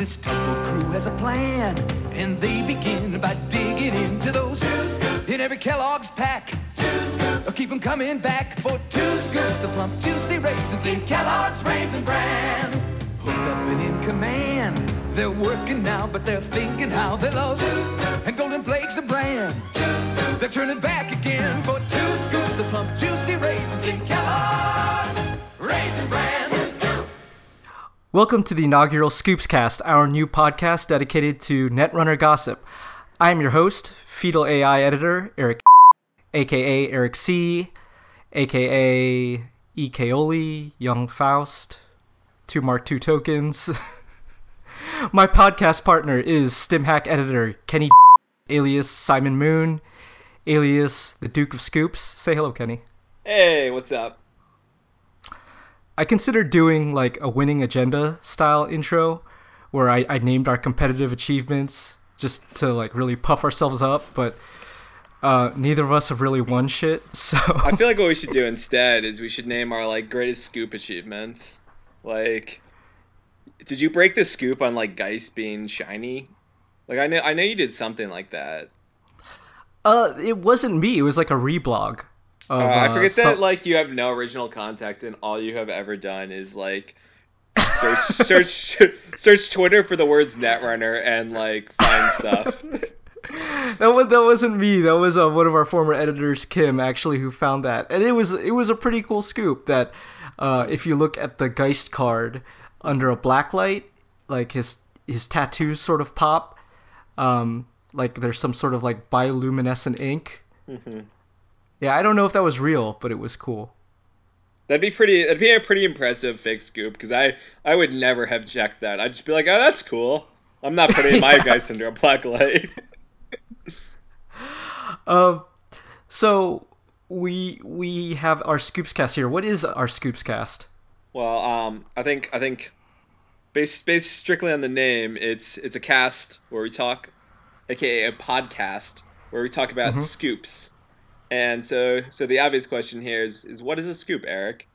This tugboat crew has a plan, and they begin by digging into those two scoops in every Kellogg's pack. Two scoops, keep 'em coming back for two scoops of plump, juicy raisins in Kellogg's Raisin Bran. Hooked up and in command, they're working now, but they're thinking how they love two scoops and golden flakes of bran. Two scoops, they're turning back again for two scoops of plump, juicy raisins in Kellogg's Raisin Bran. Two scoops. Welcome to the inaugural Scoopscast, our new podcast dedicated to Netrunner gossip. I am your host, Fetal AI editor Eric, aka Eric C, aka E. Kaoli, Young Faust, two Mark II tokens. My podcast partner is StimHack editor Kenny, alias Simon Moon, alias the Duke of Scoops. Say hello, Kenny. Hey, what's up? I considered doing like a winning agenda style intro where I, I named our competitive achievements just to like really puff ourselves up, but uh, neither of us have really won shit. So I feel like what we should do instead is we should name our like greatest scoop achievements. Like, did you break the scoop on like Geist being shiny? Like I know I know you did something like that. uh, it wasn't me. It was like a reblog. Of, Uh, I uh, forget some- that like you have no original contact and all you have ever done is like search search search Twitter for the words Netrunner and like find stuff. that was, that wasn't me. That was uh, one of our former editors, Kim, actually, who found that, and it was it was a pretty cool scoop. That uh, if you look at the Geist card under a black light, like his his tattoos sort of pop, um, like there's some sort of like bioluminescent ink. Yeah, I don't know if that was real, but it was cool. That'd be pretty. That'd be a pretty impressive fake scoop because I I would never have checked that. I'd just be like, oh, that's cool. I'm not putting my guys under a black light. Um, so we we have our scoops cast here. What is our scoops cast? well, um, I think I think based based strictly on the name, it's it's a cast where we talk, aka a podcast where we talk about Mhm. scoops. And so so the obvious question here is is what is a scoop, Eric?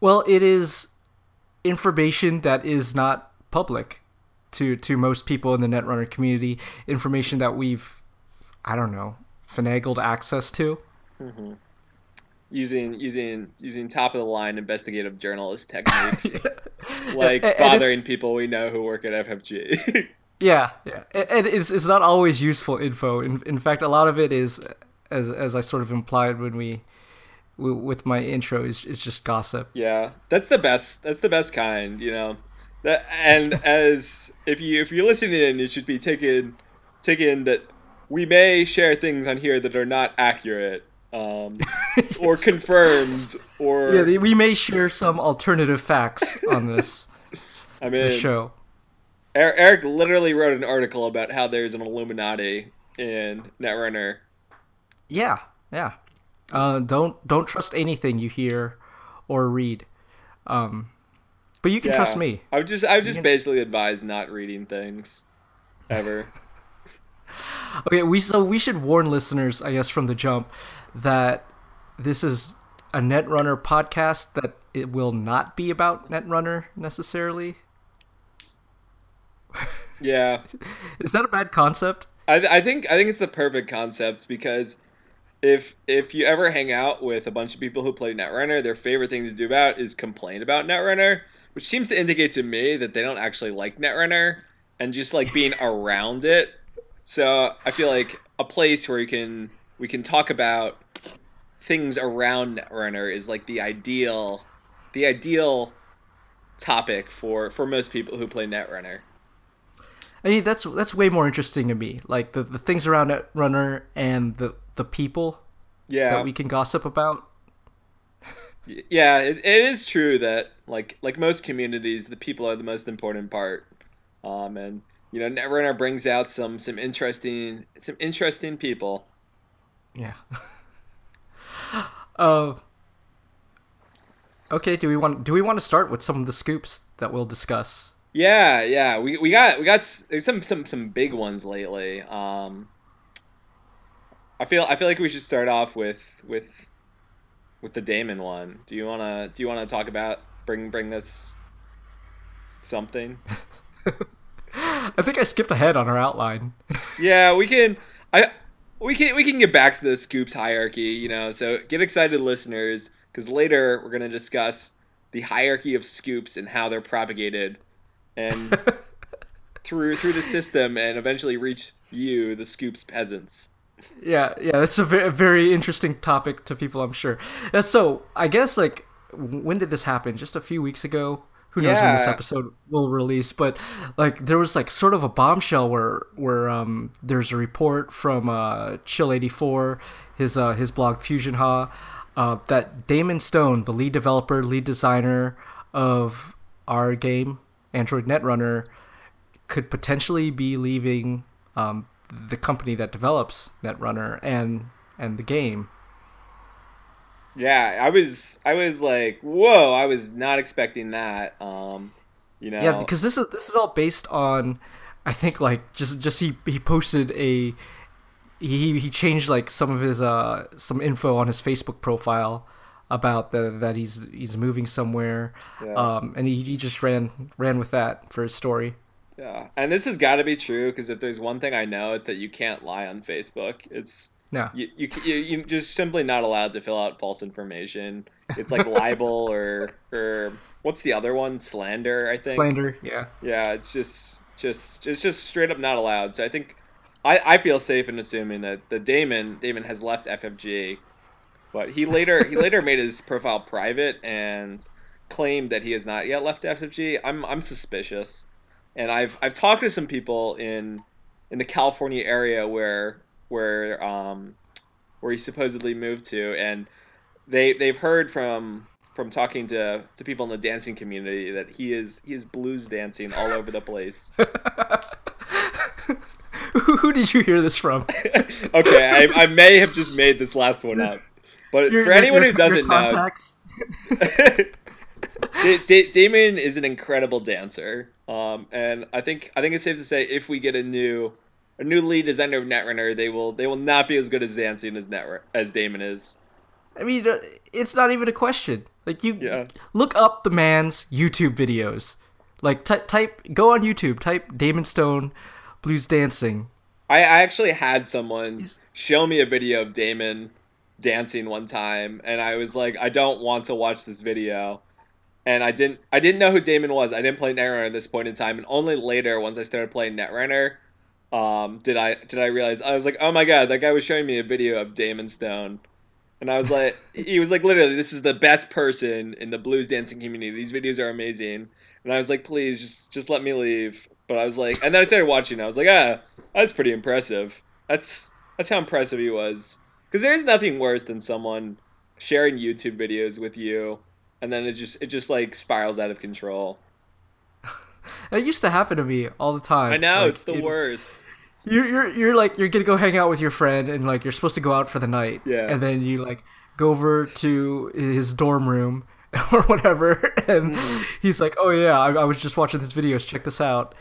Well, it is information that is not public to to most people in the Netrunner community. Information that we've, I don't know, finagled access to. Mm-hmm. Using using using top of the line investigative journalist techniques, like And- and bothering people we know who work at FFG. Yeah, yeah, and it's it's not always useful info. In in fact, a lot of it is, as as I sort of implied when we, with my intro, is is just gossip. Yeah, that's the best. That's the best kind, you know. That and as if you if you're listening in, you should be taking taking that we may share things on here that are not accurate, um, or confirmed, or Yeah, we may share some alternative facts on this I this mean, show. Er- Eric literally wrote an article about how there's an Illuminati in Netrunner. Yeah, yeah. Uh, don't don't trust anything you hear or read. Um, but you can Yeah. trust me. I would just I would just can- basically advise not reading things ever. Okay, we so we should warn listeners, I guess, from the jump that this is a Netrunner podcast that it will not be about Netrunner necessarily. yeah. Is that a bad concept? I, I think I think it's the perfect concept because if if you ever hang out with a bunch of people who play Netrunner, their favorite thing to do about is complain about Netrunner, which seems to indicate to me that they don't actually like Netrunner and just like being around it. So I feel like a place where you can we can talk about things around Netrunner is like the ideal the ideal topic for for most people who play Netrunner. I mean, that's that's way more interesting to me. Like the, the things around Netrunner and the the people Yeah. that we can gossip about. Yeah, it, it is true that like like most communities, the people are the most important part. Um, and you know, Netrunner brings out some some interesting some interesting people. Yeah. uh, okay. Do we want do we want to start with some of the scoops that we'll discuss? Yeah, yeah, we, we got we got there's some some some big ones lately. Um, I feel I feel like we should start off with with with the Damon one. Do you wanna do you wanna talk about bring bring this something? I think I skipped ahead on our outline. yeah, we can. I we can we can get back to the scoops hierarchy. You know, so get excited, listeners, because later we're gonna discuss the hierarchy of scoops and how they're propagated, and through through the system, and eventually reach you, the scoops peasants. Yeah, yeah, that's a very, very interesting topic to people, I'm sure. Uh, so, I guess like when did this happen? Just a few weeks ago. Who knows when this episode will release? But like, there was like sort of a bombshell where where um there's a report from uh Chill eighty four, his uh his blog Fusion Ha, uh that Damon Stone, the lead developer, lead designer of our game Android Netrunner, could potentially be leaving um, the company that develops Netrunner and and the game. Yeah, I was I was like, whoa, I was not expecting that. Um, you know, Yeah, because this is this is all based on, I think like just just he he posted a, he he changed like some of his uh some info on his Facebook profile about the that he's he's moving somewhere, Yeah. um and he, he just ran ran with that for his story. Yeah, and this has got to be true because if there's one thing I know, it's that you can't lie on Facebook. It's No, you, you you just simply not allowed to fill out false information. It's like libel or or what's the other one? Slander, I think. slander. Yeah. Yeah, it's just just it's just straight up not allowed. So I think I, I feel safe in assuming that the Damon Damon has left FFG, but he later he later made his profile private and claimed that he has not yet left FFG. I'm I'm suspicious, and I've I've talked to some people in in the California area where where um where he supposedly moved to, and they they've heard from from talking to, to people in the dancing community that he is he is blues dancing all over the place. who, did you hear this from? okay, I, I may have just made this last one up, but Your- for anyone your- who doesn't know, Da- Damon is an incredible dancer, um, and I think I think it's safe to say if we get a new a new lead designer of Netrunner, they will they will not be as good as dancing as Net as Damon is. I mean, uh, it's not even a question. Like you Yeah. look up the man's YouTube videos. Like ty- type, go on YouTube, type Damon Stone blues dancing. I, I actually had someone He's- show me a video of Damon dancing one time, and I was like, I don't want to watch this video. And I didn't I didn't know who Damon was. I didn't play Netrunner at this point in time, and only later, once I started playing Netrunner, um, did I did I realize I was like, oh my god, that guy was showing me a video of Damon Stone. And I was like, he was like, literally, this is the best person in the blues dancing community. These videos are amazing. And I was like, please, just just let me leave. But I was like, and then I started watching. I was like, ah, that's pretty impressive. That's that's how impressive he was. Because there's nothing worse than someone sharing YouTube videos with you, and then it just it just like spirals out of control. It used to happen to me all the time. I know Like, it's the it- worst. You're you're you're like you're gonna go hang out with your friend and like you're supposed to go out for the night. Yeah. And then you like go over to his dorm room or whatever, and Mm-hmm. he's like, "Oh yeah, I, I was just watching this videos. Check this out."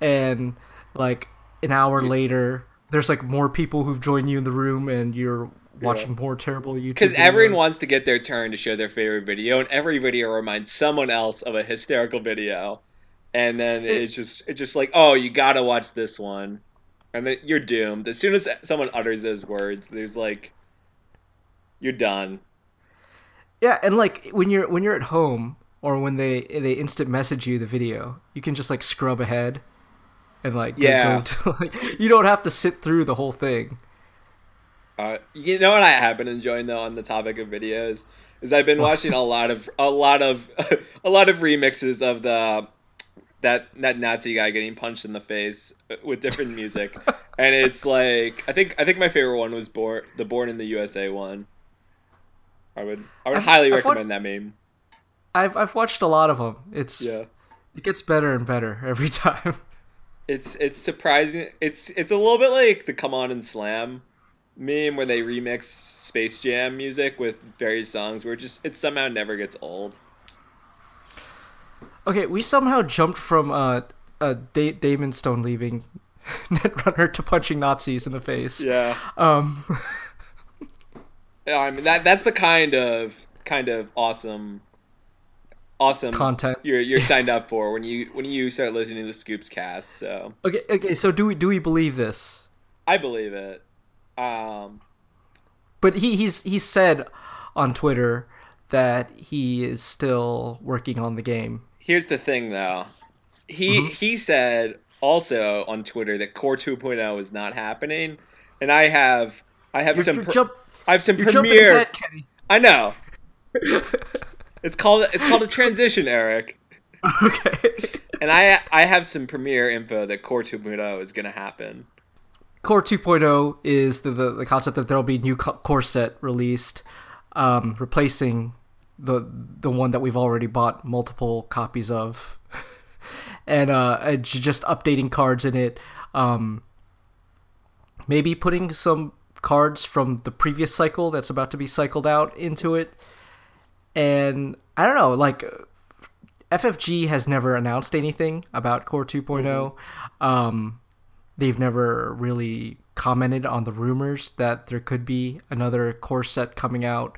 And like an hour later, there's like more people who've joined you in the room, and you're watching more terrible YouTube. Because everyone wants to get their turn to show their favorite video, and every video reminds someone else of a hysterical video, and then it's just it's just like, oh, you gotta watch this one, and then you're doomed. As soon as someone utters those words, there's like, you're done. Yeah, and like when you're when you're at home or when they they instant message you the video, you can just like scrub ahead and like go- Yeah. go to, like, you don't have to sit through the whole thing. Uh, you know what I have been enjoying though on the topic of videos is I've been watching a lot of a lot of a lot of remixes of the that that Nazi guy getting punched in the face with different music, and it's like I think I think my favorite one was born the Born in the USA one. I would I would I've- highly I've recommend that meme. I've I've watched a lot of them. It's Yeah. it gets better and better every time. It's it's surprising. It's it's a little bit like the Come On and Slam meme where they remix Space Jam music with various songs where it just it somehow never gets old. Okay, we somehow jumped from uh uh da- Damon Stone leaving Netrunner to punching Nazis in the face. Yeah. Um Yeah, I mean that that's the kind of kind of awesome awesome content. you're you're signed up for when you when you start listening to the Scoops Cast. So Okay, okay. So do we do we believe this? I believe it. Um, But he he's he said on Twitter that he is still working on the game. here's the thing though. He he said also on Twitter that Core 2.0 is not happening, and I have I have You're, some jump, I have some premiere. I know. It's called it's called a transition, Eric. okay. And I I have some premiere info that Core 2.0 is going to happen. Core 2.0 is the, the, the concept that there'll be new core set released, um, replacing the the one that we've already bought multiple copies of, and uh, just updating cards in it. Um, maybe putting some cards from the previous cycle that's about to be cycled out into it, and I don't know, like. FFG has never announced anything about Core 2.0. Um, they've never really commented on the rumors that there could be another core set coming out.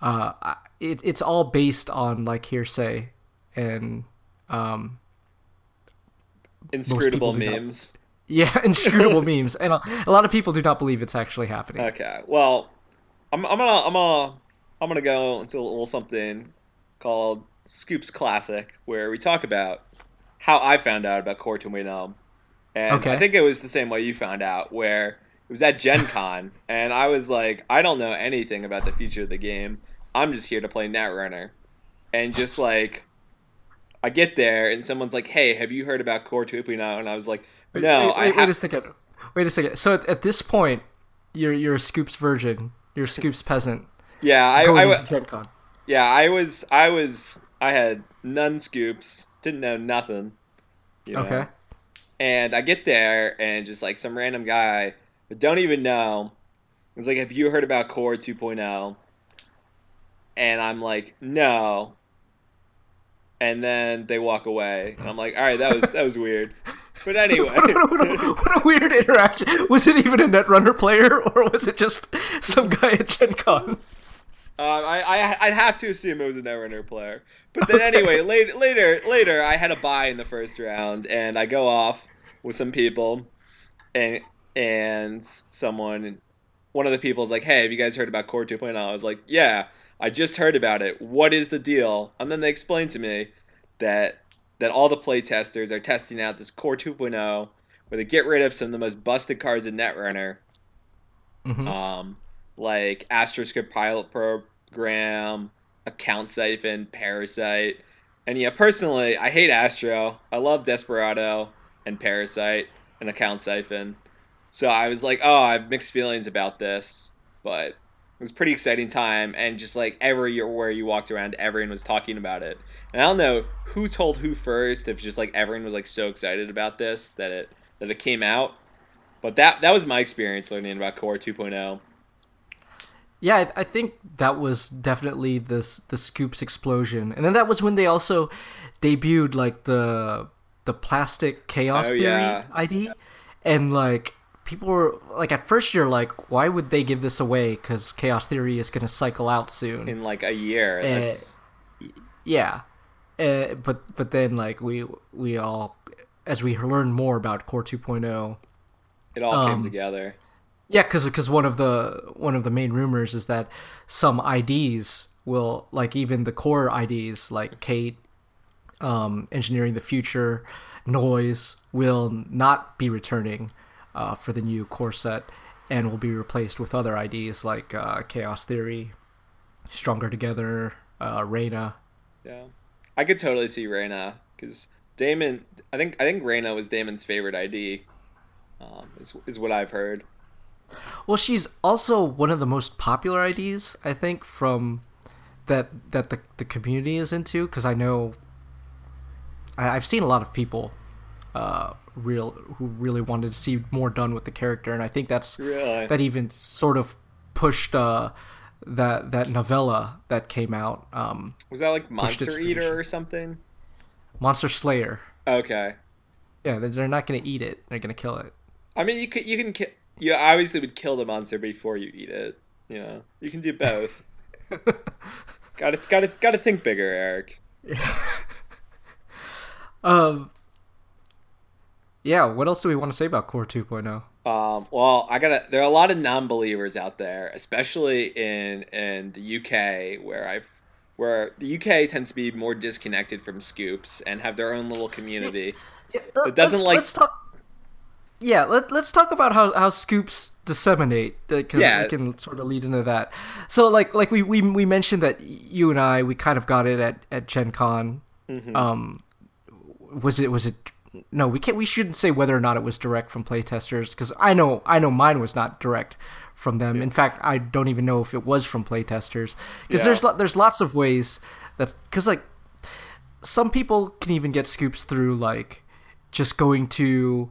Uh, it, it's all based on like hearsay and um, Inscrutable do not- memes. yeah, inscrutable memes, and a, a lot of people do not believe it's actually happening. Okay. Well, I'm, I'm gonna I'm gonna I'm gonna go into a little something called Scoops Classic, where we talk about how I found out about Core 2.0, and Okay. I think it was the same way you found out, where it was at Gen Con, and I was like, I don't know anything about the future of the game. I'm just here to play Netrunner, and just like. I get there and someone's like, "Hey, have you heard about Core 2.0?" And I was like, "No, wait, I wait, have." wait a second. Wait a second. So at, at this point, you're you're a Scoops virgin. You're a Scoops peasant. Yeah, I, going I, into Gen Con. Yeah, I was, I was, I had none scoops, didn't know nothing. you know? Okay. And I get there, and just like some random guy, but don't even know, was like, "Have you heard about Core 2.0?" And I'm like, "No." And then they walk away, and I'm like, "All right, that was that was weird." But anyway, what, a, what a weird interaction. Was it even a Netrunner player, or was it just some guy at Gen Con? Um, I, I I'd have to assume it was a Netrunner player. But then anyway, later later later I had a buy in the first round and I go off with some people and and someone one of the people is like, "Hey, have you guys heard about Core 2.0?" I was like, "Yeah, I just heard about it. What is the deal?" And then they explained to me that that all the playtesters are testing out this Core 2.0 where they get rid of some of the most busted cards in Netrunner Mhm. um, like AstroScript pilot program, account siphon, parasite, and yeah, personally, I hate Astro. I love Desperado and Parasite and account siphon. So I was like, oh, I have mixed feelings about this, but it was pretty exciting time, and just like everywhere you walked around, everyone was talking about it. And I don't know who told who first, if just like everyone was like so excited about this that it that it came out. But that that was my experience learning about Core oh. 2.0. Yeah, I, I think that was definitely the the Scoops explosion, and then that was when they also debuted like the the plastic chaos Oh, theory yeah. ID, and like people were like at first you're like, why would they give this away? Because chaos theory is gonna cycle out soon. in like a year. Eh, That's yeah, uh, but but then like we we all as we learn more about Core 2.0 it all um, came together. Yeah, because one of the one of the main rumors is that some IDs will like even the core IDs like Kate, um, engineering the future, noise will not be returning uh, for the new core set and will be replaced with other IDs like uh, Chaos Theory, Stronger Together, uh, Reina. Yeah, I could totally see Reina because Damon. I think I think Reina was Damon's favorite ID. Um, is is what I've heard. Well, she's also one of the most popular IDs, I think, from that that the, the community is into. Because I know I, I've seen a lot of people, uh, real who really wanted to see more done with the character, and I think that's Really? that even sort of pushed uh, that that novella that came out, um, Was that like Monster Eater or something? Monster Slayer. Okay. Yeah, they're- not gonna eat it; they're gonna kill it. I mean, you could you can you obviously would kill the monster before you eat it. You know, you can do both. gotta gotta gotta think bigger, Eric. um. Yeah. What else do we want to say about Core 2.0? Um, well, I gotta. There are a lot of non-believers out there, especially in in the UK, where I've where the UK tends to be more disconnected from Scoops and have their own little community. Yeah, It doesn't let's, like- Let's talk. Yeah, let, let's talk about how, how scoops disseminate because Yeah. we can sort of lead into that. So like like we, we we mentioned that you and I we kind of got it at at Gen Con. Mm-hmm. Um, was it was it? No, we can't. We shouldn't say whether or not it was direct from playtesters because I know I know mine was not direct from them. In fact, I don't even know if it was from playtesters because Yeah. there's there's lots of ways that because like some people can even get scoops through like just going to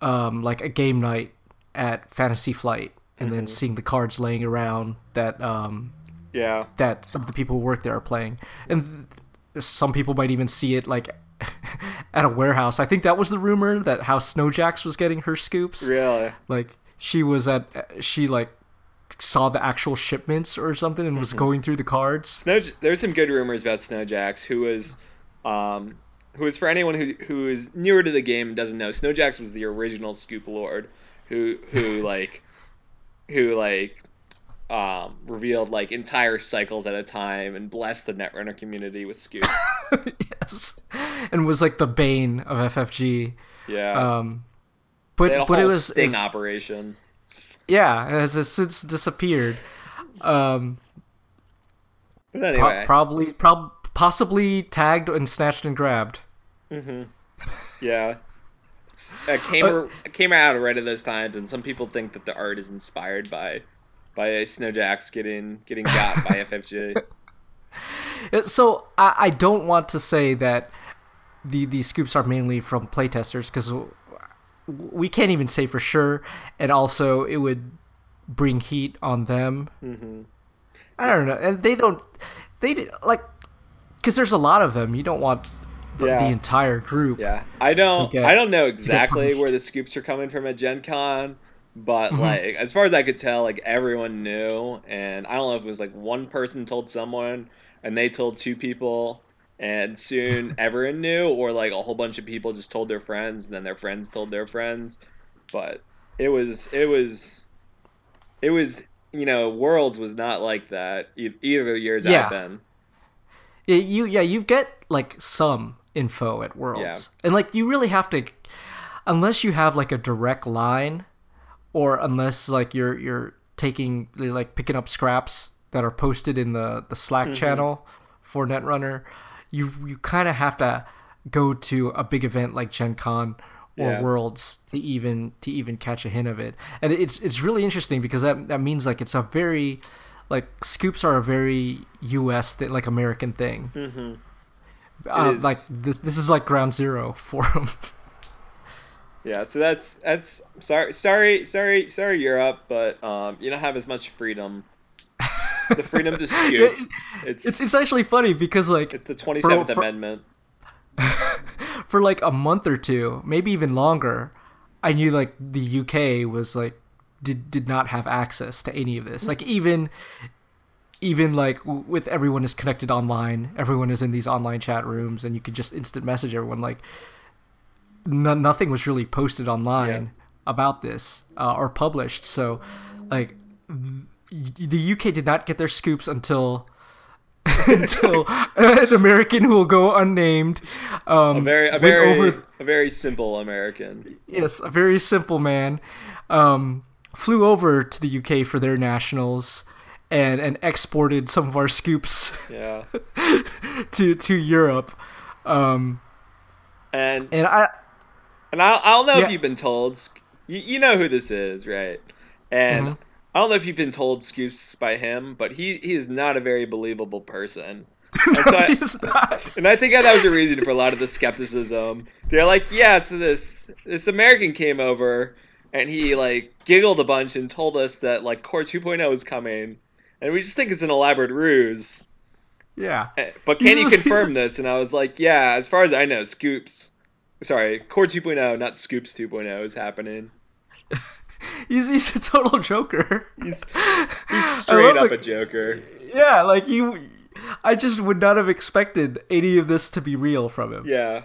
um, like a game night at Fantasy Flight and then seeing the cards laying around that um, Yeah, that some of the people who work there are playing, and th- some people might even see it like at a warehouse. I think that was the rumor that how Snowjax was getting her scoops. really. Like she was at she like saw the actual shipments or something and was going through the cards. Snow. There's some good rumors about Snowjax, who was, um, who is for anyone who who is newer to the game and doesn't know, Snowjax was the original Scoop Lord, who who like, who like, um, revealed like entire cycles at a time and blessed the Netrunner community with scoops. yes, and was like the bane of FFG. Yeah, Um, but but it was sting operation. yeah, it has since disappeared. Um, But pro- anyway, probably prob- possibly tagged and snatched and grabbed. yeah. It's- It came Uh, it came out right at those times, and some people think that the art is inspired by by Snowjax getting getting got by FFG. Uh, So I, I don't want to say that the the scoops are mainly from playtesters because we can't even say for sure, and also it would bring heat on them. Mm-hmm. I don't know, and they don't they like because there's a lot of them. You don't want the, Yeah. the entire group. Yeah, I don't get- I don't know exactly where the scoops are coming from at Gen Con, but Mhm. like as far as I could tell, like everyone knew, and I don't know if it was like one person told someone, and they told two people. And soon everyone knew, or like a whole bunch of people just told their friends, and then their friends told their friends. But it was, it was, it was, you know, Worlds was not like that either years Yeah. I've been. Yeah, you yeah you get like some info at Worlds, and like you really have to, unless you have like a direct line, or unless like you're you're taking you're, like picking up scraps that are posted in the the Slack Mm-hmm. channel for Netrunner, you you kind of have to go to a big event like Gen Con or Yeah. Worlds to even to even catch a hint of it, and it's it's really interesting because that that means like it's a very like scoops are a very U.S. thing, like American thing. hmm Uh, like this, this is like ground zero for them. Yeah, so that's that's sorry sorry sorry sorry Europe, but um you don't have as much freedom. The freedom to scoop. It's it's it's actually funny because like it's the twenty seventh Amendment. for like a month or two, maybe even longer, I knew like the UK was like did did not have access to any of this. Like even even like with everyone is connected online, everyone is in these online chat rooms, and you could just instant message everyone. Like no, nothing was really posted online about this uh, or published. So like the UK did not get their scoops until. until an American who will go unnamed um, A very a very over a very simple American. yes, a very simple man, um, flew over to the UK for their nationals and and exported some of our scoops Yeah. to to Europe. Um, And and I and I I don't know Yeah. if you've been told you, you know who this is, right? And Mhm. I don't know if you've been told scoops by him, but he he is not a very believable person. And so I- he's not. And I think that was a reason for a lot of the skepticism. They're like, yeah, so this this American came over and he like giggled a bunch and told us that like Core 2.0 is coming, and we just think it's an elaborate ruse. Yeah, Eh, But can you He's- he's- confirm this? And I was like, yeah, as far as I know, Scoops, sorry, Core 2.0, not Scoops 2.0 is happening. he's he's a total joker. He's he's straight up a joker. Yeah, like you. I just would not have expected any of this to be real from him. Yeah.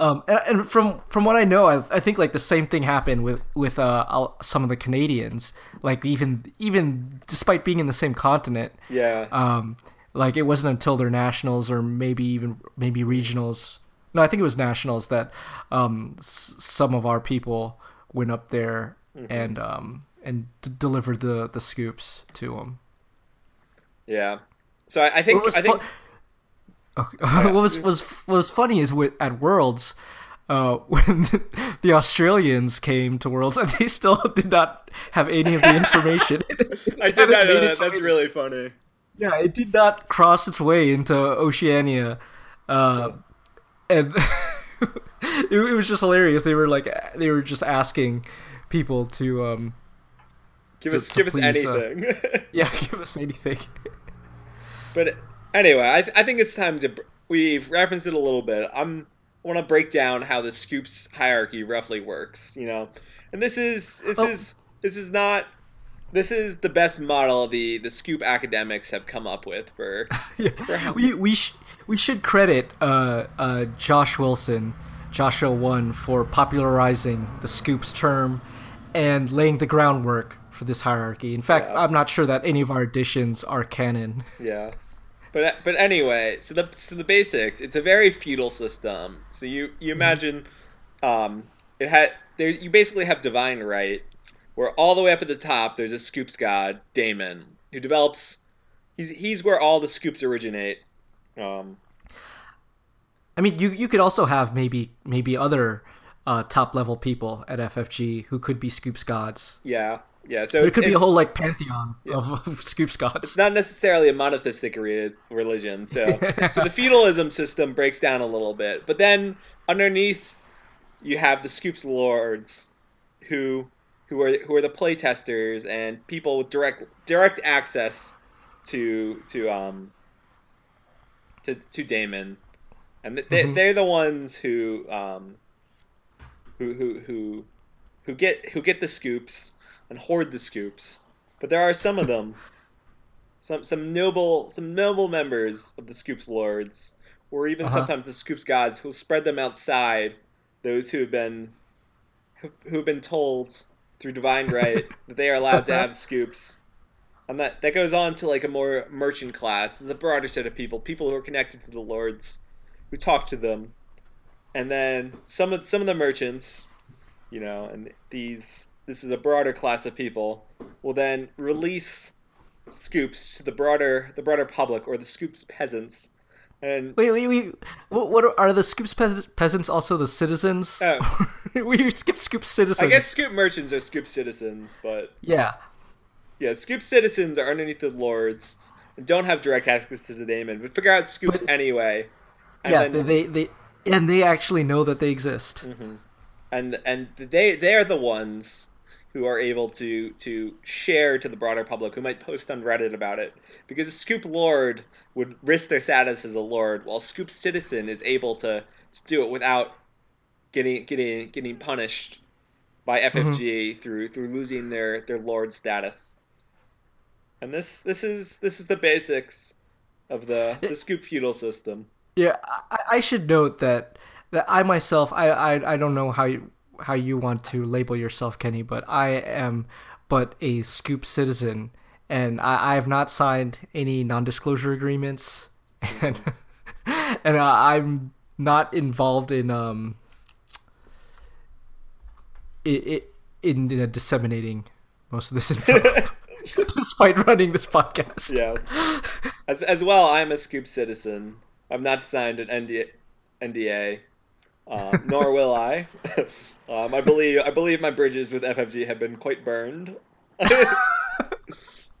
Um, and, and from from what I know, I, I think like the same thing happened with with uh all- some of the Canadians. Like even even despite being in the same continent, Yeah. um, like it wasn't until their nationals or maybe even maybe regionals. No, I think it was nationals that um s- some of our people went up there and um and d- delivered the the scoops to them. yeah. So I, I think I think Okay. what was was what was funny is with, at Worlds, uh, when the Australians came to Worlds and they still did not have any of the information. I did haven't know that. That's way- really funny. yeah, it did not cross its way into Oceania, uh, and it, it was just hilarious. They were like they were just asking people to um Give To- us to give us please, uh, anything. yeah give us anything. But anyway, I, th- I think it's time to. br- We've referenced it a little bit. I'm I want to break down how the scoops hierarchy roughly works. You know, and this is this Oh. is this is not. This is the best model the the scoop academics have come up with for. yeah. We we sh- we should credit uh, uh, Josh Wilson, Joshua One, for popularizing the scoops term and laying the groundwork for this hierarchy. In fact, Yeah. I'm not sure that any of our additions are canon. Yeah. But but anyway, so the so the basics, it's a very feudal system. So you you imagine um it had there you basically have divine right where all the way up at the top there's a scoops god, Damon, who develops he's he's where all the scoops originate. Um I mean, you you could also have maybe maybe other uh, top level people at FFG who could be scoops gods. yeah. Yeah, so There could be a whole like pantheon of, of scoops gods. it's not necessarily a monotheistic re- religion. So, so the feudalism system breaks down a little bit, but then underneath, you have the Scoops lords, who who are who are the playtesters and people with direct direct access to to um to to Damon, and they, Mhm. they're the ones who um who who who who get who get the scoops and hoard the scoops. But there are some of them, some some noble some noble members of the Scoops Lords, or even Uh-huh. sometimes the Scoops Gods, who spread them outside. Those who have been who who have been told through divine right that they are allowed to have scoops. And that, that goes on to like a more merchant class, the broader set of people, people who are connected to the lords, who talk to them, and then some of some of the merchants, you know, and these this is a broader class of people, will then release scoops to the broader the broader public or the scoops peasants, and Wait, wait, wait. What, what are, are the scoops peas- peasants also the citizens? Oh. we skip scoop citizens. I guess scoop merchants are scoop citizens, but Yeah. yeah, scoop citizens are underneath the lords and don't have direct access to the Damon, but figure out scoops But- anyway. And yeah. then- They, they and they actually know that they exist. Mm-hmm. and and they they are the ones who are able to to share to the broader public who might post on Reddit about it. Because a scoop lord would risk their status as a lord while scoop citizen is able to, to do it without getting getting getting punished by mm-hmm. FFG through through losing their their lord status. And this this is this is the basics of the the scoop feudal system. Yeah, I, I should note that that I myself, I, I, I don't know how you, how you want to label yourself, Kenny, but I am but a scoop citizen, and I, I have not signed any non-disclosure agreements, and and I, I'm not involved in um i in, in disseminating most of this info, despite running this podcast. Yeah. As, as well, I'm a Scoop citizen. I'm not signed an NDA, NDA um, nor will I. um, I believe I believe my bridges with FFG have been quite burned. um,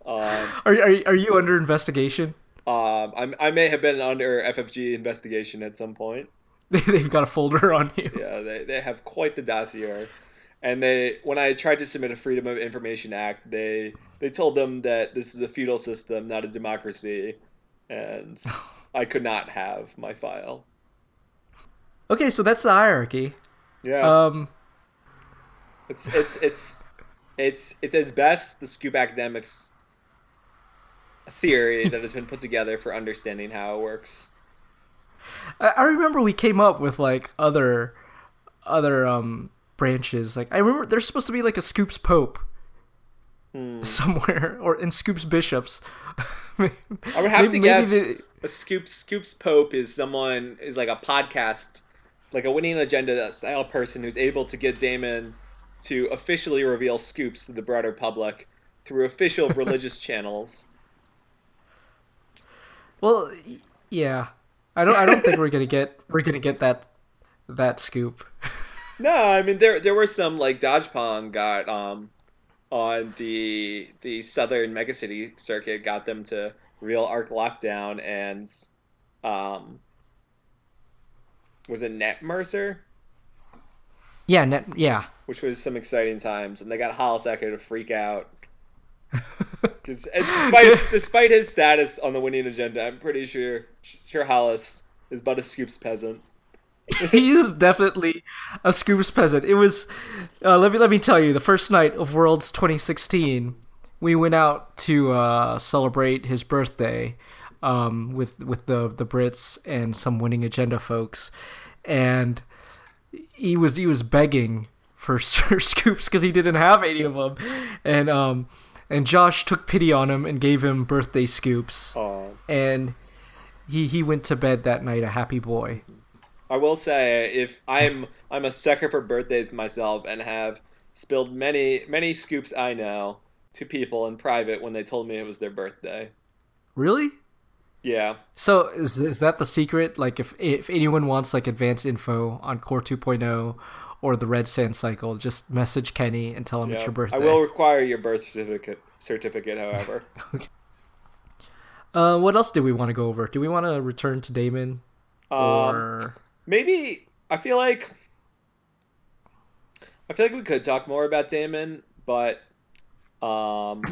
Are, are are you under investigation? um, I'm, I may have been under FFG investigation at some point. They've got a folder on you. Yeah, they, they have quite the dossier. And they, when I tried to submit a Freedom of Information Act, they they told them that this is a feudal system, not a democracy, and I could not have my file. Okay, so that's the hierarchy. Yeah, Um, it's it's it's it's it's as best the Scoop academics theory that has been put together for understanding how it works. I, I remember we came up with like other other um branches. Like I remember there's supposed to be like a Scoops Pope Hmm. somewhere, or in Scoops Bishops. I would have to guess a Scoops Scoops Pope is someone is like a podcast, like a winning agenda style person who's able to get Damon to officially reveal scoops to the broader public through official religious channels. Well, yeah. I don't. I don't think we're gonna get. We're gonna get that that scoop. No, I mean there there were some like Dodge Pong got um on the the southern megacity circuit got them to real arc lockdown and um was it Net Mercur, Yeah. Net, yeah. which was some exciting times, and they got Hollis Eacho to freak out. Because despite, despite his status on the winning agenda, I'm pretty sure sure Hollis is but a Scoops peasant. he is definitely a Scoops peasant. It was. Uh, let me let me tell you. The first night of Worlds 2016, we went out to uh, celebrate his birthday um, with with the the Brits and some winning agenda folks, and he was he was begging for Sir Scoops because he didn't have any of them, and um and Josh took pity on him and gave him birthday scoops, Aw. and he he went to bed that night a happy boy. I will say, if I'm I'm a sucker for birthdays myself, and have spilled many many scoops I know to people in private when they told me it was their birthday. Really? Yeah, So is is that the secret? Like if if anyone wants like advanced info on Core 2.0 or the Red Sand cycle, just message Kenny and tell him it's your birthday. I will require your birth certificate. Certificate, however. okay. Uh, what else do we want to go over? Do we want to return to Damon Um, or maybe I feel like I feel like we could talk more about Damon, but um,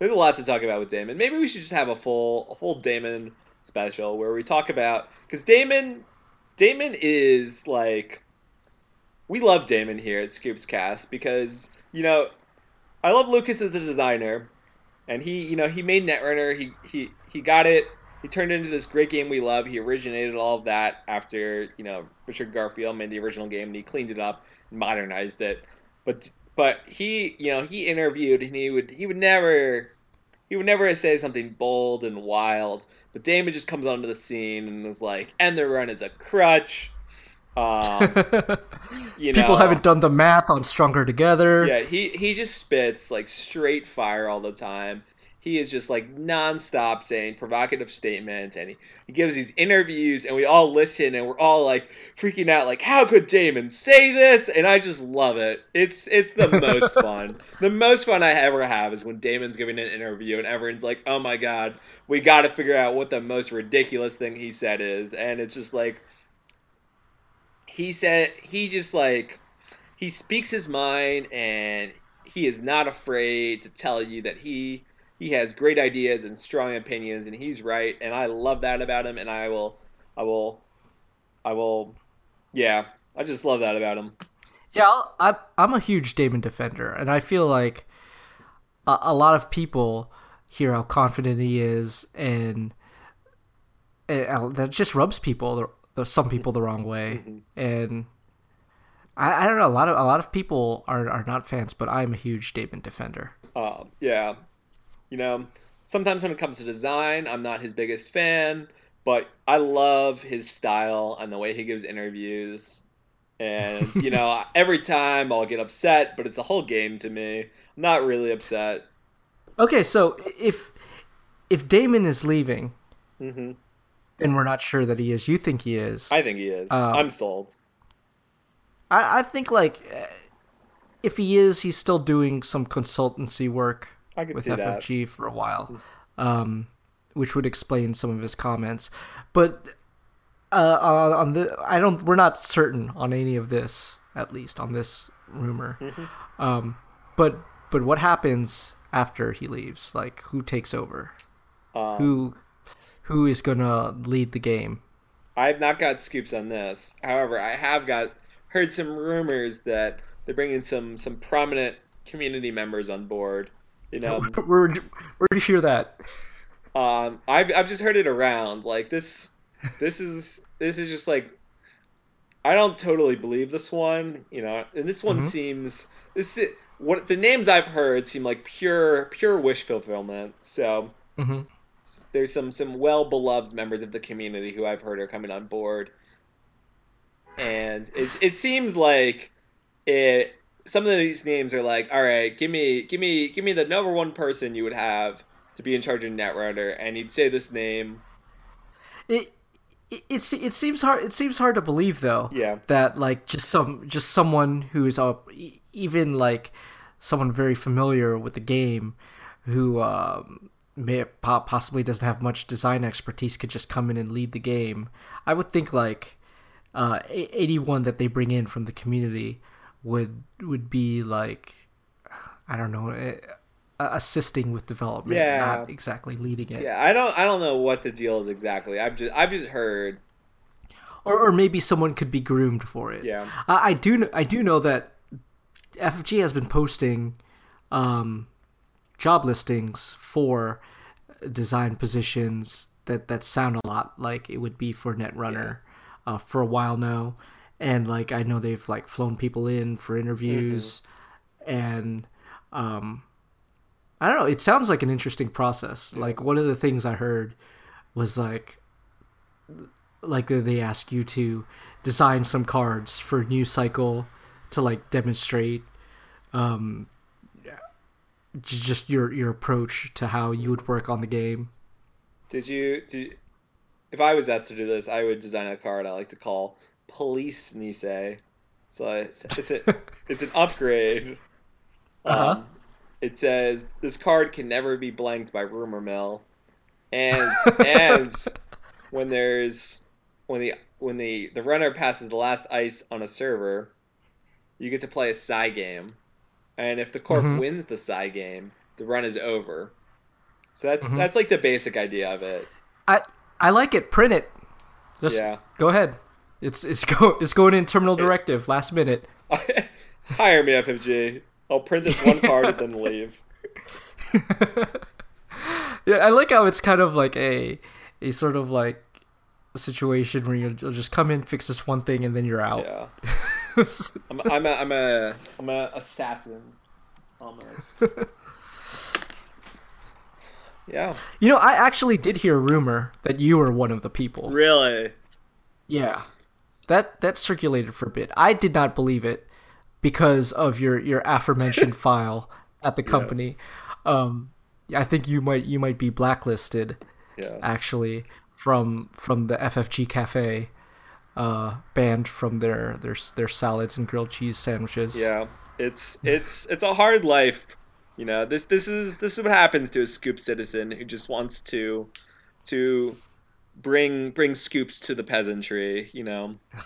there's a lot to talk about with Damon. Maybe we should just have a full a full Damon special where we talk about because Damon Damon is like we love Damon here at Scoops Cast because you know I love Lukas as a designer, and he you know he made Netrunner. He he he got it he turned into this great game we love. He originated all of that after you know Richard Garfield made the original game and he cleaned it up, and modernized it. But but he you know he interviewed and he would he would never he would never say something bold and wild. But Damon just comes onto the scene and is like, "And the run is a crutch." Um, you people know, haven't done the math on Stronger Together? yeah, he he just spits like straight fire all the time. He is just like nonstop saying provocative statements, and he, he gives these interviews, and we all listen, and we're all like freaking out, like how could Damon say this? And I just love it. It's it's the most fun. The most fun I ever have is when Damon's giving an interview, and everyone's like, "Oh my god, we got to figure out what the most ridiculous thing he said is," and it's just like he said he just like he speaks his mind and he is not afraid to tell you that he he has great ideas and strong opinions and he's right and I love that about him and I will I will I will yeah I just love that about him Yeah, I'll, I, I'm a huge Damon defender, and I feel like a, a lot of people hear how confident he is, and, and that just rubs people, some people, the wrong way. And I, I don't know, a lot of a lot of people are, are not fans, but I'm a huge Damon defender. uh, yeah you know sometimes when it comes to design I'm not his biggest fan but I love his style and the way he gives interviews and you know every time I'll get upset but it's a whole game to me I'm not really upset Okay, so if if Damon is leaving, mm-hmm. and we're not sure that he is, you think he is? I think he is. Um, I'm sold. I, I think like if he is, he's still doing some consultancy work I can with see that. FFG for a while, um, which would explain some of his comments. But uh, on on the, I don't. We're not certain on any of this, at least on this rumor. Mm-hmm. Um, but but what happens after he leaves? Like who takes over? Um, Who who is gonna lead the game? I've not got scoops on this. However, I have got heard some rumors that they're bringing some some prominent community members on board You know, Where where did you hear that? um, I've I've just heard it around. Like this, this is this is just like, I don't totally believe this one. You know, and this one Mhm. seems this is, what the names I've heard seem like pure pure wish fulfillment. So hmm there's some some well beloved members of the community who I've heard are coming on board, and it it seems like it. Some of these names are like, all right, give me give me give me the number one person you would have to be in charge of Netrunner, and he'd say this name. It, it it it seems hard. It seems hard to believe though. Yeah. That like just some just someone who's a even like someone very familiar with the game, who um, may possibly doesn't have much design expertise could just come in and lead the game. I would think like uh, eighty one that they bring in from the community would would be like I don't know. eh, assisting with development, Yeah. not exactly leading it. Yeah, I don't I don't know what the deal is exactly. I've just I've just heard. or, or maybe someone could be groomed for it. Yeah. I, I do I do know that FFG has been posting um, job listings for design positions that that sound a lot like it would be for Netrunner uh, for a while now, and like I know they've like flown people in for interviews, and um, I don't know. It sounds like an interesting process. Like one of the things I heard was like like they- they ask you to design some cards for new cycle to like demonstrate um just your your approach to how you would work on the game Did you did if I was asked to do this, I would design a card I like to call Police Nisei. So it's it's a, it's an upgrade. Uh-huh. Um, it says this card can never be blanked by rumor mill, and and when there's when the when the the runner passes the last ice on a server, you get to play a side game, and if the corp Mhm. wins the side game, the run is over. So that's Mhm. that's like the basic idea of it. i i like it print it just Yeah. go ahead it's it's go it's going in terminal directive last minute Hire me, FFG. I'll print this one card and then leave. yeah i like how it's kind of like a a sort of like situation where you'll, you'll just come in fix this one thing and then you're out Yeah. I'm, I'm a I'm a I'm a assassin, almost. yeah. you know i actually did hear a rumor that you were one of the people Really. Yeah, that that circulated for a bit. I did not believe it because of your your aforementioned file at the company. Um, I think you might you might be blacklisted Yeah. actually from from the FFG Cafe, uh, banned from their their their salads and grilled cheese sandwiches. Yeah. It's it's it's a hard life. You know, this this is this is what happens to a scoop citizen who just wants to to bring bring scoops to the peasantry, you know.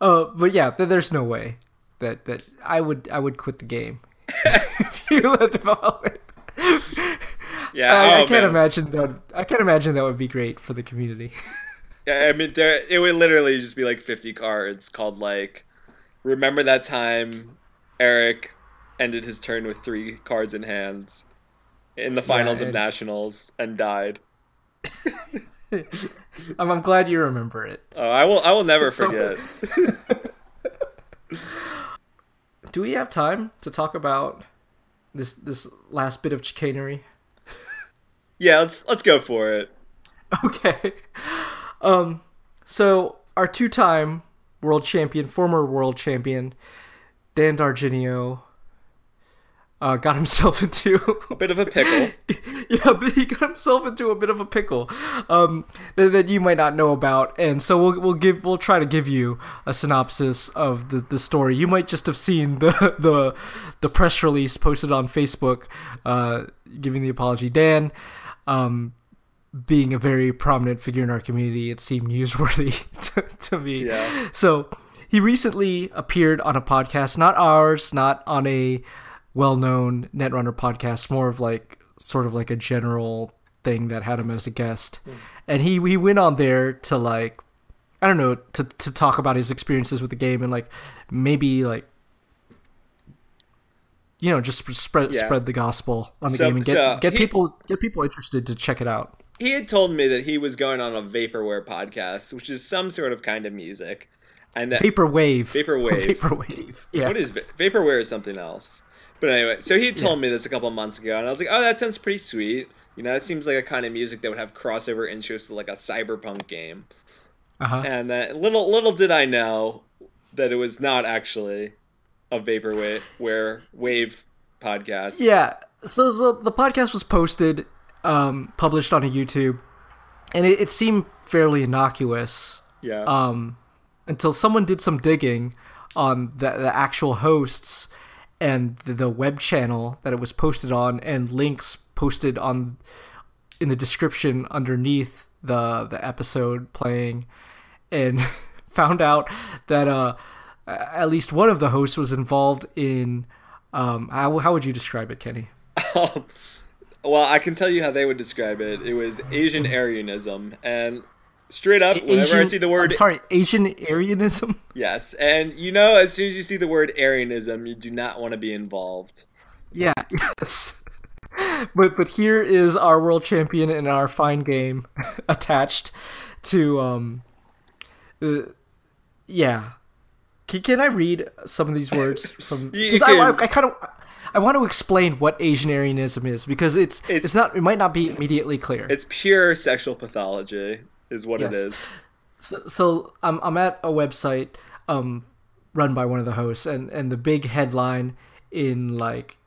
Uh, but yeah, th- there's no way that that I would I would quit the game if you let develop it. Yeah, I, I oh, can't man. imagine that. I can't imagine that would be great for the community. Yeah, I mean, there it would literally just be like 50 cards called like, remember that time Eric ended his turn with three cards in hands in the finals and- of nationals and died. I'm, I'm glad you remember it. Oh, I will I will never So- forget. Do we have time to talk about this this last bit of chicanery? yeah, let's let's go for it. Okay. Um. So our two-time world champion, former world champion, Dan D'Argenio, uh, got himself into A bit of a pickle. yeah, but he got himself into a bit of a pickle um, that, that you might not know about, and so we'll we'll give we'll try to give you a synopsis of the, the story. You might just have seen the the the press release posted on Facebook, uh, giving the apology. Dan, um, being a very prominent figure in our community, it seemed newsworthy to, to me. Yeah. So he recently appeared on a podcast, not ours, not on a well-known Netrunner podcast, more of like sort of like a general thing that had him as a guest. Hmm. And he he went on there to like I don't know, to to talk about his experiences with the game and like maybe like you know just spread Yeah. spread the gospel on the So- game and get so get he- people get people interested to check it out. He had told me that he was going on a vaporware podcast, which is some sort of kind of music, and that Vaporwave. Vaporwave. Vaporwave. Yeah. What is vaporware? Is something else. But anyway, so he told me this a couple months ago, and I was like, "Oh, that sounds pretty sweet." You know, that seems like a kind of music that would have crossover interests, to like a cyberpunk game. Uh-huh. And that little little did I know that it was not actually a vaporware where wave podcast. Yeah. So, so the podcast was posted, um, published on a YouTube, and it, it seemed fairly innocuous yeah. um, until someone did some digging on the, the actual hosts and the, web channel that it was posted on, and links posted on in the description underneath the the episode playing, and found out that uh, at least one of the hosts was involved in. Um, how, how would you describe it, Kenny? Well, I can tell you how they would describe it. It was Asian Aryanism, and straight up, whenever I Asian- see the word I'm sorry, Asian Aryanism. yes, and you know, as soon as you see the word Aryanism, you do not want to be involved. Yeah, yes. But but here is our world champion and our fine game attached to um uh, yeah. Can, can I read some of these words from I, I. I kind of I want to explain what Asian Aryanism is because it's, it's It's- not it might not be immediately clear. It's pure sexual pathology, is what it Yes. is. So, so I'm I'm at a website um run by one of the hosts and and the big headline in like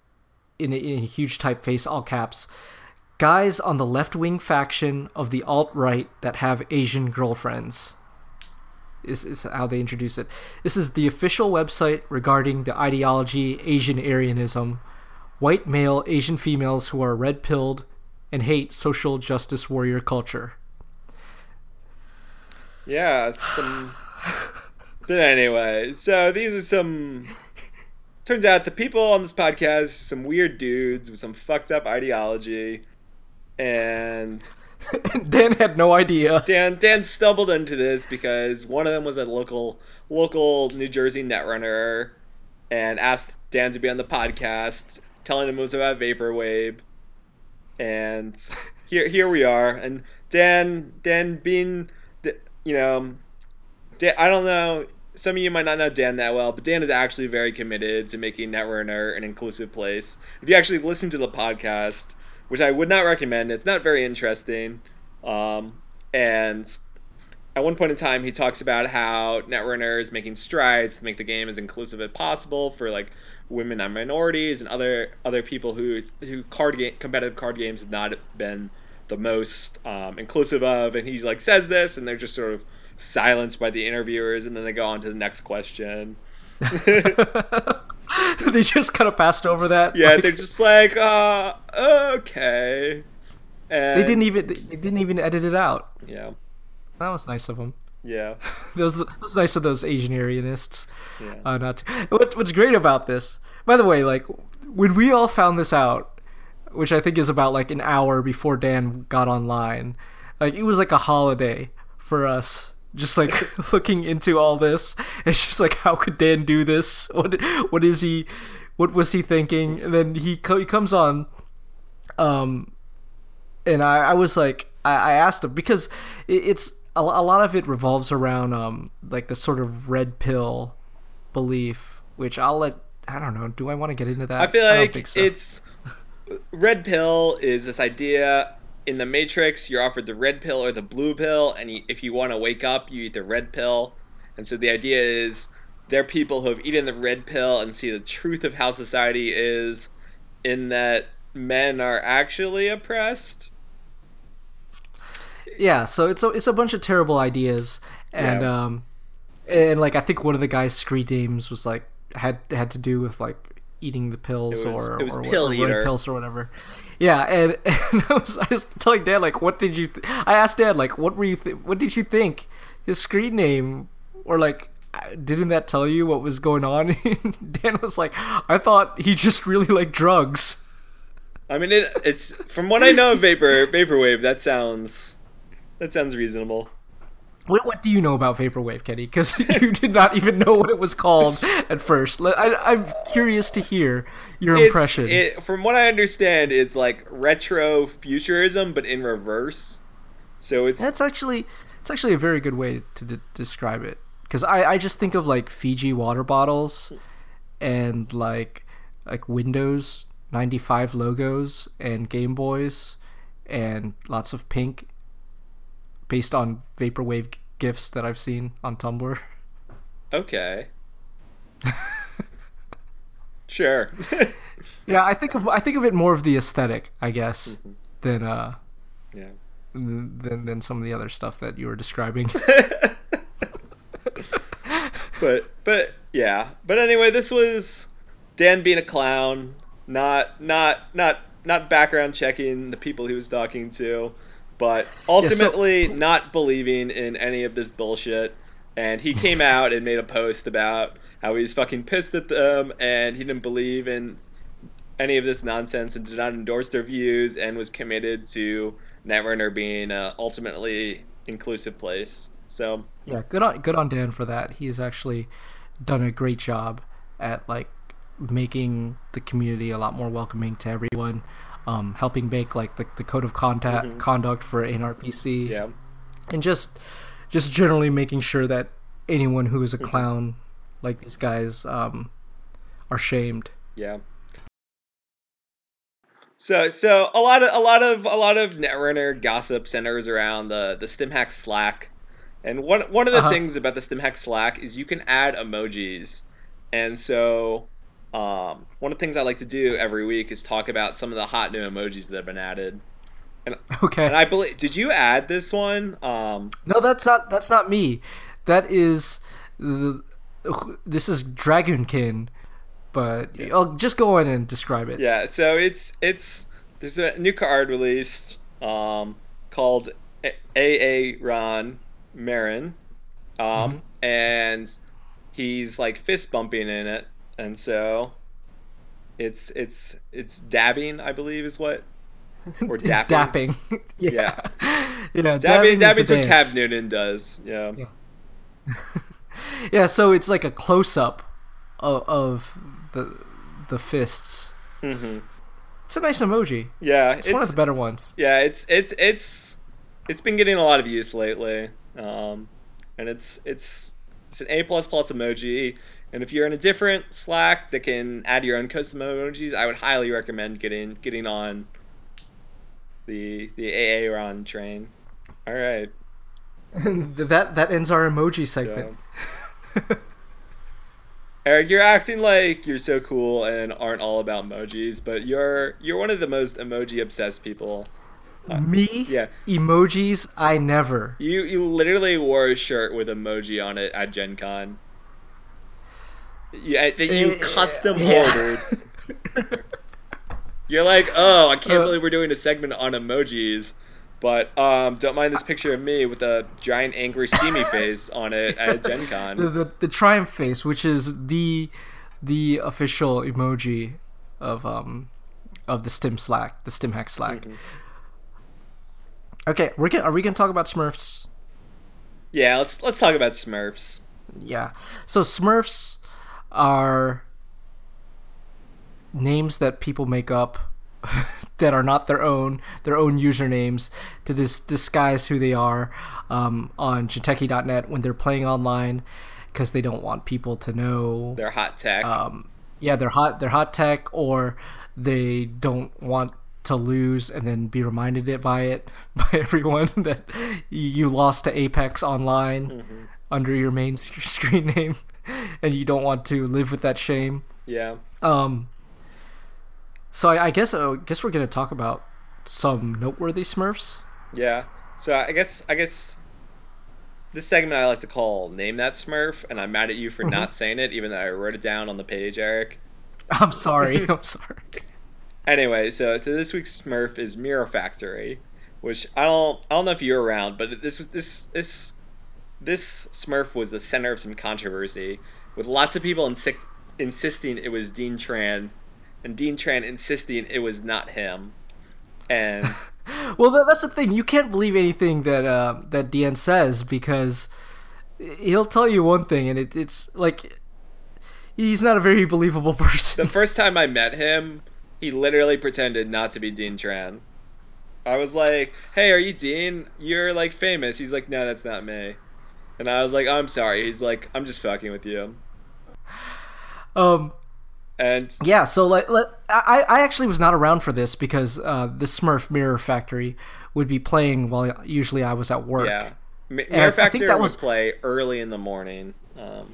in a, in a huge typeface all caps guys on the left wing faction of the alt right that have Asian girlfriends is, is how they introduce it. This is the official website regarding the ideology Asian Aryanism, white male Asian females who are red pilled and hate social justice warrior culture. Yeah, some. but anyway, so these are some. Turns out the people on this podcast, are some weird dudes with some fucked up ideology, and Dan had no idea. Dan Dan stumbled into this because one of them was a local local New Jersey netrunner, and asked Dan to be on the podcast, telling him it was about vaporwave, and here here we are, and Dan Dan being, you know, Dan, I don't know. Some of you might not know Dan that well, but Dan is actually very committed to making Netrunner an inclusive place. If you actually listen to the podcast, which I would not recommend, it's not very interesting. Um, and at one point in time, he talks about how Netrunner is making strides to make the game as inclusive as possible for like women and minorities and other other people who who card game competitive card games have not been the most um, inclusive of. And he like says this, and they're just sort of silenced by the interviewers, and then they go on to the next question. they just kind of passed over that. Yeah, like, they're just like, uh, okay. And, they didn't even they didn't even edit it out. Yeah, That was nice of them. yeah, That was, that was nice of those Asian Aryanists. yeah. Uh, not to, what, what's great about this, by the way, like when we all found this out, which I think is about like an hour before Dan got online, like it was like a holiday for us. Just like looking into all this, it's just like, how could Dan do this? What what is he? What was he thinking? And then he co- he comes on, um, and I, I was like, I, I asked him because it, it's a, a lot of it revolves around um like the sort of red pill belief, which I'll let. I don't know. Do I want to get into that? I feel don't like think so. it's red pill is this idea in the Matrix. You're offered the red pill or the blue pill, and you, if you want to wake up, you eat the red pill. And so the idea is there are people who have eaten the red pill and see the truth of how society is, in that men are actually oppressed. yeah. So it's a it's a bunch of terrible ideas, and Yeah. um, and like I think one of the guys' screen names was like had had to do with like eating the pills was- or it was or, Pill Eater. pills or whatever. Yeah, and, and I was I was telling Dad like, what did you? Th-? I asked Dad like, what were you? Th- what did you think? His screen name or like. Didn't that tell you what was going on? Dan was like, "I thought he just really liked drugs." I mean, it, it's from what I know of vapor vaporwave. That sounds that sounds reasonable. What, what do you know about vaporwave, Kenny? Because you did not even know what it was called at first. I, I'm curious to hear your It's- impression. It, from what I understand, it's like retro futurism, but in reverse. So it's That's actually it's actually a very good way to de- describe it. Because I, I just think of like Fiji water bottles and like like Windows 95 logos and Game Boys and lots of pink based on vaporwave gifs that I've seen on Tumblr. okay. sure. Yeah, I think of I think of it more of the aesthetic, I guess, Mm-hmm. than uh yeah. than than some of the other stuff that you were describing. but but yeah. But anyway, this was Dan being a clown, not not not not background checking the people he was talking to, but ultimately not believing in any of this bullshit. And he came out and made a post about how he was fucking pissed at them and he didn't believe in any of this nonsense and did not endorse their views and was committed to Netrunner being a ultimately inclusive place. So Yeah, good on good on Dan for that. He's actually done a great job at like making the community a lot more welcoming to everyone. Um, helping make like the, the code of contact conduct for NRPC, yeah. and just just generally making sure that anyone who is a clown like these guys um, are shamed. Yeah. So so a lot of a lot of a lot of Netrunner gossip centers around the the StimHack Slack, and one one of the Uh-huh. things about the StimHack Slack is you can add emojis, and so um, one of the things I like to do every week is talk about some of the hot new emojis that have been added. Okay. And I believe did you add this one? Um, No, that's not that's not me. That is the this is Dragonkin, but I'll just go in and describe it. Yeah, so it's it's there's a new card released um, called AA Ron Marrón, um, and he's like fist bumping in it, and so it's it's it's dabbing, I believe, is what or it's dapping. dapping. yeah. Yeah, Dabbing, dabbing is dabbing's what dance. Cam Newton does. Yeah. Yeah. Yeah, so it's like a close up of, of the the fists. Mm-hmm. It's a nice emoji. Yeah, It's, one of the better ones. Yeah, it's it's it's it's been getting a lot of use lately, um, and it's it's it's an A plus plus emoji. And if you're in a different Slack that can add your own custom emojis, I would highly recommend getting getting on the the AA Ron train. All right. that that ends our emoji segment. Eric, you're acting like you're so cool and aren't all about emojis, but you're you're one of the most emoji obsessed people. Uh, Me? Yeah. Emojis? I never. You you literally wore a shirt with emoji on it at Gen Con. Yeah, that you Eh, custom yeah. ordered. You're like, oh, I can't Uh, believe we're doing a segment on emojis, but um, don't mind this picture of me with a giant angry steamy face on it at Gen the, Con. the the triumph face, which is the the official emoji of um of the Stim Slack, the Stim Hack Slack. Mm-hmm. Okay, we're gonna, are we gonna talk about Smurfs? Yeah, let's let's talk about Smurfs. Yeah. So Smurfs are names that people make up that are not their own, their own usernames to dis- disguise who they are um, on Jinteki.net when they're playing online because they don't want people to know. They're hot tech. Um, yeah, they're hot. They're hot tech, or they don't want to lose and then be reminded it by it by everyone that you lost to Apex online under your main screen name, and you don't want to live with that shame. yeah. Um. So I, I guess I guess we're gonna talk about some noteworthy Smurfs. Yeah. So I guess I guess this segment I like to call "Name That Smurf," and I'm mad at you for Mm-hmm. not saying it, even though I wrote it down on the page, Eric. I'm sorry. I'm sorry. Anyway, so, so this week's Smurf is Mirror Factory, which I don't I don't know if you're around, but this was this this this Smurf was the center of some controversy, with lots of people insi- insisting it was Dean Tran, and Dean Tran insisting it was not him, and well, tha- that's the thing. You can't believe anything that uh, that DN says because he'll tell you one thing, and it, it's like he's not a very believable person. The first time I met him, he literally pretended not to be Dean Tran. I was like, "Hey, are you Dean? You're like famous." He's like, "No, that's not me." And I was like, "I'm sorry." He's like, "I'm just fucking with you." um, And yeah. So like, let, I I actually was not around for this because uh, the Smurf Mirror Factory would be playing while usually I was at work. yeah, M- I- I Mirror think that would was- play early in the morning. Um,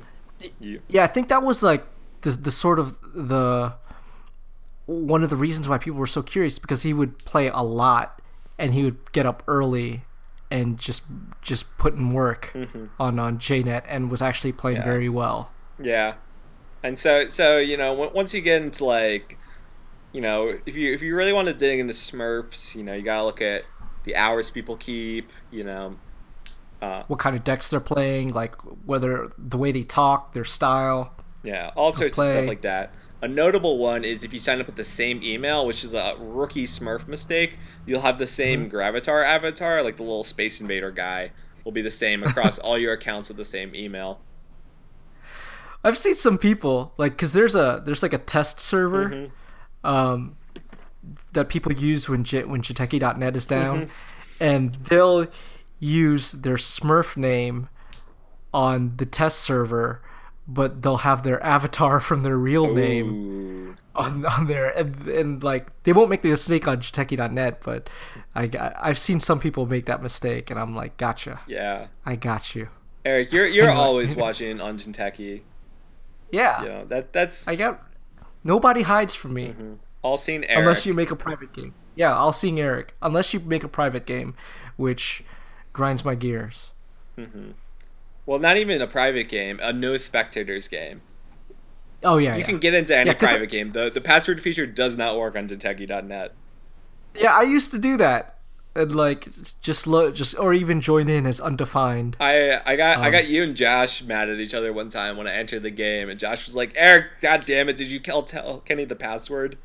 you, Yeah, I think that was like the the sort of the one of the reasons why people were so curious because he would play a lot and he would get up early and just just put in work on on JNet and was actually playing Mm-hmm. Yeah. very well. Yeah, and so so you know on- once you get into like, you know if you if you really want to dig into Smurfs, you know you gotta look at the hours people keep. You know, uh, What kind of decks they're playing, like whether the way they talk, their style. yeah, all sorts of play. stuff like that. A notable one is if you sign up with the same email, which is a rookie Smurf mistake, you'll have the same Gravatar avatar, like the little Space Invader guy, will be the same across all your accounts with the same email. I've seen some people like because there's a there's like a test server Mm-hmm. um, that people use when J- when Jinteki.net is down, Mm-hmm. and they'll use their Smurf name on the test server, but they'll have their avatar from their real name on, on there, and, and like they won't make the mistake on Jinteki.net, but I I've seen some people make that mistake, and I'm like, gotcha, Yeah. I got you. Eric, you're you're always watching on Jinteki. Yeah, You know, that that's I got. Nobody hides from me. Mm-hmm. all seen Eric. Unless you make a private game. Yeah, I'll sing Eric. Unless you make a private game, which grinds my gears. Mm-hmm. Well, not even a private game, a no spectators game. Oh yeah, You yeah. can get into any Yeah, private game. The the password feature does not work on Jinteki.net. yeah. I used to do that, and like just look, just or even join in as undefined. I I got I Um, got you and Josh mad at each other one time when I entered the game, and Josh was like, "Eric, god damn it, did you tell, tell Kenny the password?"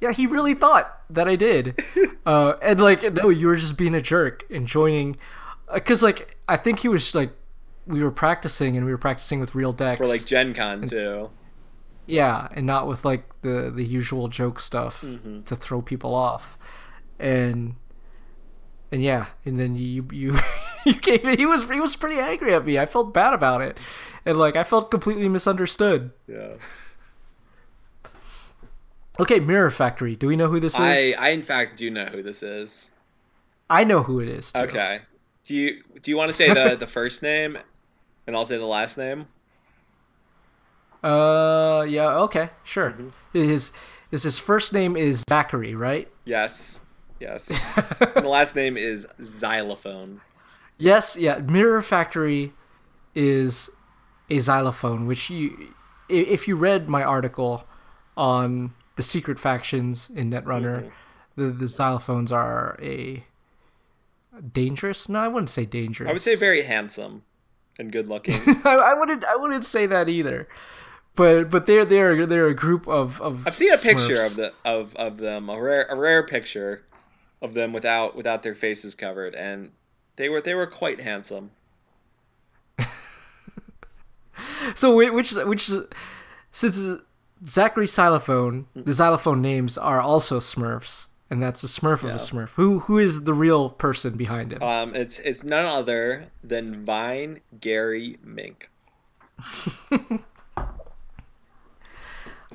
Yeah, he really thought that I did, uh, and like no, you were just being a jerk and joining, because like I think he was like we were practicing and we were practicing with real decks For like Gen Con too. Yeah, and not with like the the usual joke stuff Mm-hmm. to throw people off, and and yeah, and then you you you came in. He was he was pretty angry at me. I felt bad about it, and like I felt completely misunderstood. Yeah. Okay, Mirror Factory. Do we know who this is? I I in fact do know who this is. I know who it is. Too. Okay. Do you do you want to say the the first name, and I'll say the last name? Uh, yeah. Okay, sure. Mm-hmm. His his his first name is Zachary, right? Yes. Yes. and the last name is Xylophone. Yes, yeah. Mirror Factory is a xylophone, which you, if you read my article on the secret factions in Netrunner, Mm-hmm. the the xylophones are a dangerous. No, I wouldn't say dangerous. I would say very handsome and good looking. I, I wouldn't. I wouldn't say that either. But but they're they're they're a group of of. I've seen a picture of the of, of them, a rare a rare picture of them without without their faces covered, and they were they were quite handsome. So which which since Zachary Xylophone, the mm-hmm. xylophone names are also Smurfs, and that's a Smurf of a Smurf. Who who is the real person behind it? Um, it's it's none other than Vine Gary Mink.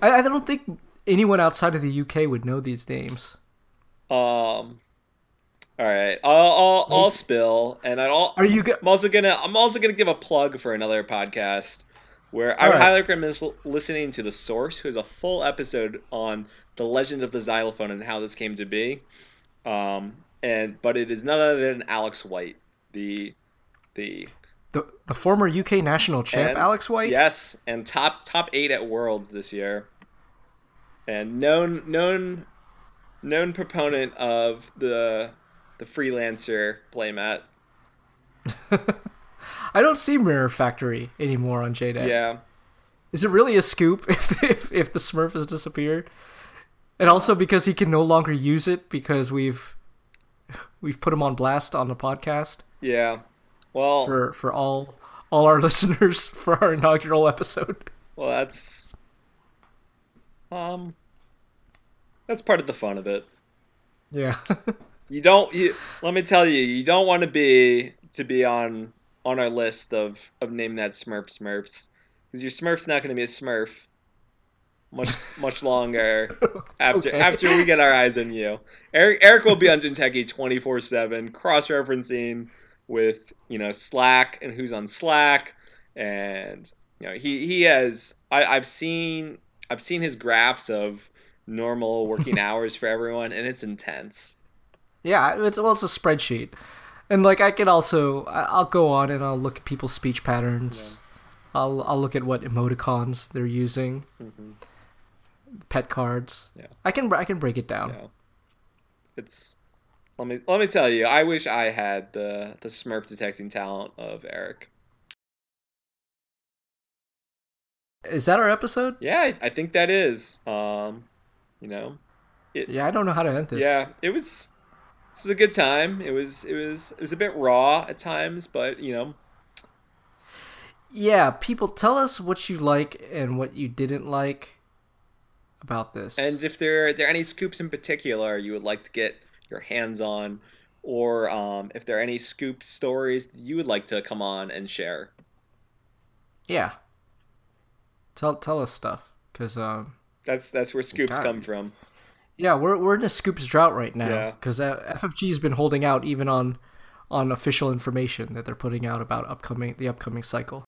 I, I don't think anyone outside of the UK would know these names. Um. All right, I'll I'll, I'll spill, and I'll. Are you go- I'm also gonna I'm also gonna give a plug for another podcast where I All would right. highly recommend listening to the Source, who has a full episode on the legend of the xylophone and how this came to be. Um, and but it is none other than Alex White, the the The the former UK national champ and- Alex White. Yes, and top top eight at Worlds this year, and known known known proponent of the the freelancer playmat. I don't see Mirror Factory anymore on JDEC. Yeah. Is it really a scoop if if, if the Smurf has disappeared? And also because he can no longer use it because we've we've put him on blast on the podcast Yeah. Well, for for all all our listeners for our inaugural episode. well, that's um, that's part of the fun of it. Yeah. You don't. You, let me tell you, you don't want to be to be on on our list of of name that Smurf Smurfs because your Smurf's not going to be a Smurf much much longer after Okay. after we get our eyes on you. Eric Eric will be on Jinteki twenty four seven, cross referencing with you know Slack and who's on Slack, and you know he he has I, I've seen I've seen his graphs of normal working hours for everyone, and it's intense. Yeah, it's well, it's a spreadsheet, and like I can also I'll go on and I'll look at people's speech patterns. I'll I'll look at what emoticons they're using, Mhm. pet cards. Yeah. I can I can break it down. Yeah. It's let me let me tell you, I wish I had the the Smurf detecting talent of Eric. Is that our episode? Yeah, I, I think that is. Um, you know, it, Yeah, I don't know how to end this. yeah, it was. This was a good time. It was it was it was a bit raw at times, but you know, Yeah, people tell us what you like and what you didn't like about this. and if there are there any scoops in particular you would like to get your hands on, or um, if there are any scoop stories you would like to come on and share. yeah. Tell tell us stuff cuz um That's that's where scoops God. come from. Yeah, we're we're in a scoops drought right now cuz uh, FFG's been holding out even on on official information that they're putting out about upcoming the upcoming cycle.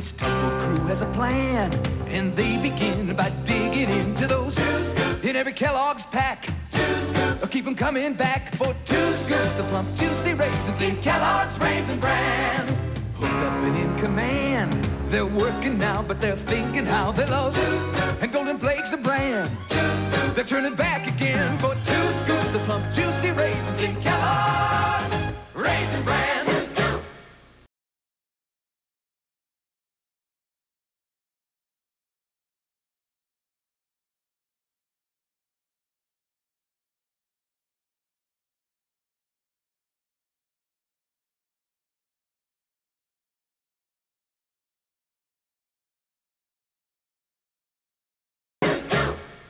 this temple crew has a plan, and they begin by digging into those two scoops in every Kellogg's pack. Two scoops. Or keep them coming back for two, two scoops of plump, juicy raisins in Kellogg's Raisin Bran. Hooked up and in command. They're working now, but they're thinking how they love two scoops. And Golden Flakes and bran. Two scoops. They're turning back again for two scoops of plump, juicy raisins in Kellogg's Raisin